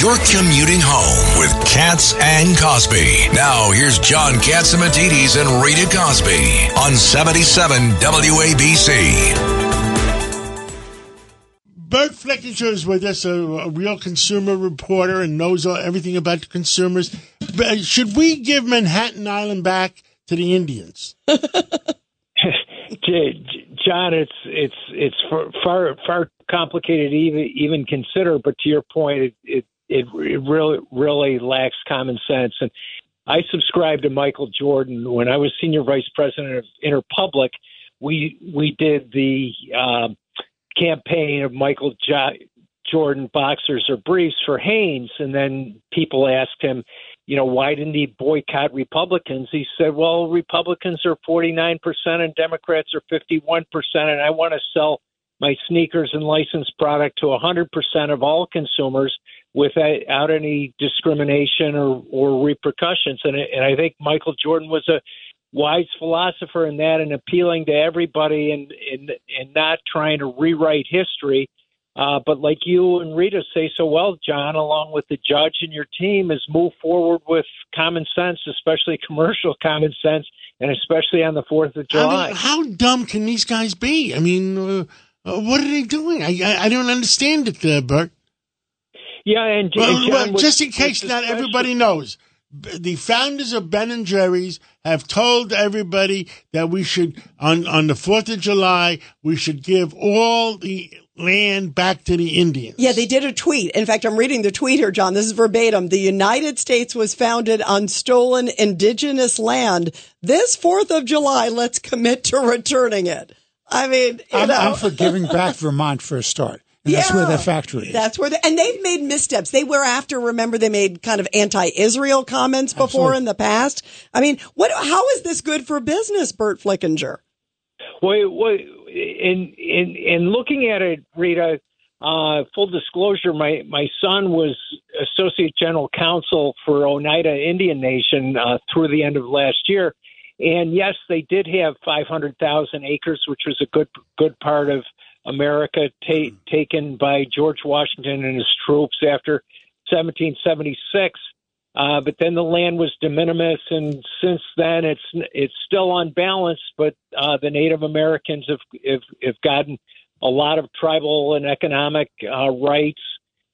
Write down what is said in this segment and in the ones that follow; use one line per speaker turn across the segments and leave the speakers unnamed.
You're commuting home with Cats and Cosby. Now, here's John Catsimatidis and Rita Cosby on 77 WABC.
Burt Flickinger is with us, a, a, real consumer reporter and knows all, everything about the consumers. But uh, should we give Manhattan Island back to the Indians?
John, it's it's it's far far complicated to even even consider. But to your point, it it it, it really really lacks common sense. And I subscribed to Michael Jordan when I was senior vice president of Interpublic. We we did the um, campaign of Michael J- Jordan boxers or briefs for Hanes, and then people asked him, you know, why didn't he boycott Republicans? He said, well, Republicans are 49% and Democrats are 51%, and I want to sell my sneakers and licensed product to 100% of all consumers without any discrimination or, or repercussions. And, and I think Michael Jordan was a wise philosopher in that and appealing to everybody and and, and not trying to rewrite history. Uh, but like you and Rita say so well, John, along with the judge and your team, is move forward with common sense, especially commercial common sense, and especially on the Fourth of July.
I mean, how dumb can these guys be? I mean, uh, uh, what are they doing? I I, I don't understand it, uh, Burt.
Yeah, and,
well,
and John,
well,
with,
just in case not everybody knows, the founders of Ben and Jerry's have told everybody that we should on on the Fourth of July we should give all the land back to the Indians.
Yeah, they did a tweet. In fact, I'm reading the tweet here, John. This is verbatim. The United States was founded on stolen indigenous land. This Fourth of July, let's commit to returning it. I mean,
I'm, I'm, for giving back Vermont for a start. And yeah, that's where their factory is.
That's where, they, and they've made missteps. They were after. Remember, they made kind of anti-Israel comments before Absolutely. in the past. I mean, what? How is this good for business, Burt Flickinger?
Well, well in in in looking at it, Rita. Uh, full disclosure, my my son was associate general counsel for Oneida Indian Nation uh, through the end of last year, and yes, they did have 500,000 acres, which was a good good part of America ta- taken by George Washington and his troops after 1776. Uh, but then the land was de minimis, and since then it's it's still unbalanced. But uh, the Native Americans have, have have gotten a lot of tribal and economic uh, rights,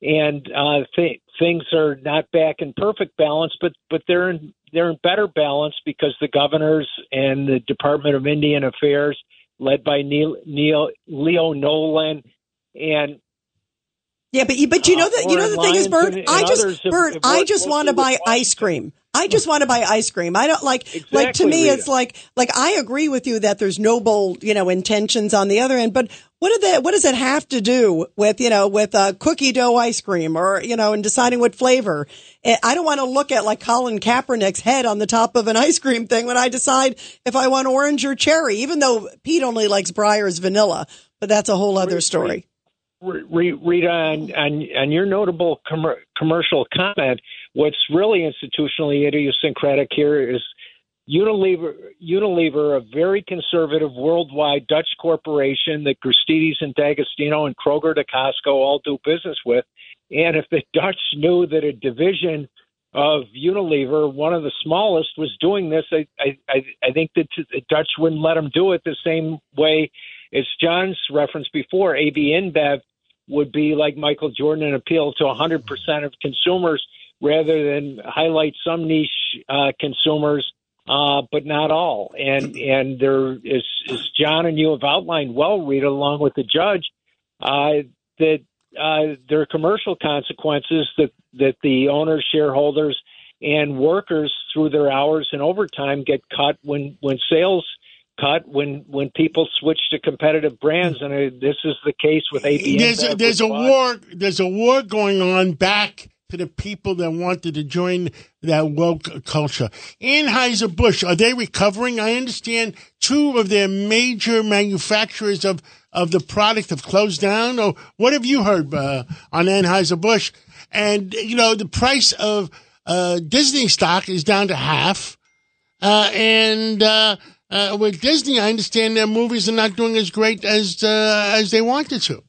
and uh, th- things are not back in perfect balance. But but they're in they're in better balance because the governors and the Department of Indian Affairs led by Neil, Neil Leo Nolan, and
yeah, but you, but you know uh, that you know the thing is, Burt. I just Burt, I just want to buy ice cream. I just want to buy ice cream. I don't like exactly, like to me Rita. it's like like I agree with you that there's noble, you know, intentions on the other end, but what did that what does it have to do with, you know, with a cookie dough ice cream or, you know, and deciding what flavor? Eh, I don't want to look at like Colin Kaepernick's head on the top of an ice cream thing when I decide if I want orange or cherry, even though Pete only likes Breyer's vanilla, but that's a whole other story.
Rita, on, on, on your notable com- commercial comment, what's really institutionally idiosyncratic here is Unilever, Unilever, a very conservative worldwide Dutch corporation that Gristedes and D'Agostino and Kroger to Costco all do business with. And if the Dutch knew that a division of Unilever, one of the smallest, was doing this, I, I, I think that the Dutch wouldn't let them do it the same way as John's reference before. AB InBev would be like Michael Jordan and appeal to 100% of consumers rather than highlight some niche uh, consumers, uh, but not all. And and there is, as John and you have outlined well, Rita, along with the judge, uh, that uh, there are commercial consequences that that the owners, shareholders, and workers through their hours and overtime get cut when when sales cut when when people switch to competitive brands, and uh, this is the case with ABN.
There's a, there's a war. There's a war going on back to the people that wanted to join that woke culture. Anheuser Busch, are they recovering? I understand two of their major manufacturers of of the product have closed down. Or what have you heard uh, on Anheuser Busch? And you know the price of uh, Disney stock is down to half, uh, and uh, uh, with Disney, I understand their movies are not doing as great as uh, as they wanted to.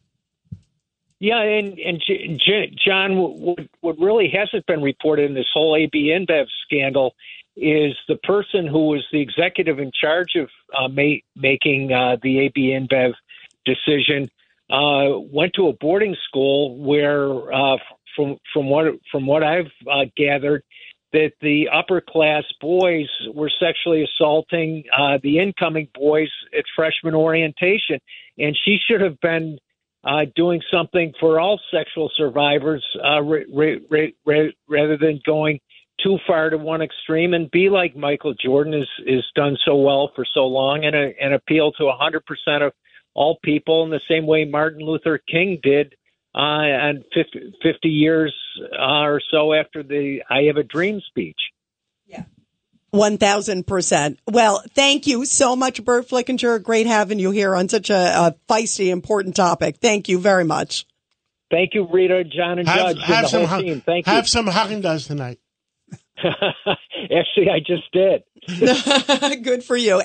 Yeah, and and J- J- John, what what really hasn't been reported in this whole AB InBev scandal is the person who was the executive in charge of uh, ma- making uh, the AB InBev decision uh, went to a boarding school where, uh, from from what from what I've uh, gathered, that the upper class boys were sexually assaulting uh, the incoming boys at freshman orientation, and she should have been uh, doing something for all sexual survivors uh, ra- ra- ra- rather than going too far to one extreme and be like Michael Jordan has is done so well for so long and, uh, and appeal to 100% of all people in the same way Martin Luther King did uh, and 50, 50 years uh, or so after the I Have a Dream speech.
Yeah. 1000%. Well, thank you so much, Burt Flickinger. Great having you here on such a, a feisty, important topic. Thank you very much.
Thank you, Rita, John, and have, Judge, have and the
some,
whole team. Thank
have
you.
Have some Haagen-Dazs tonight.
Actually, I just did.
Good for you.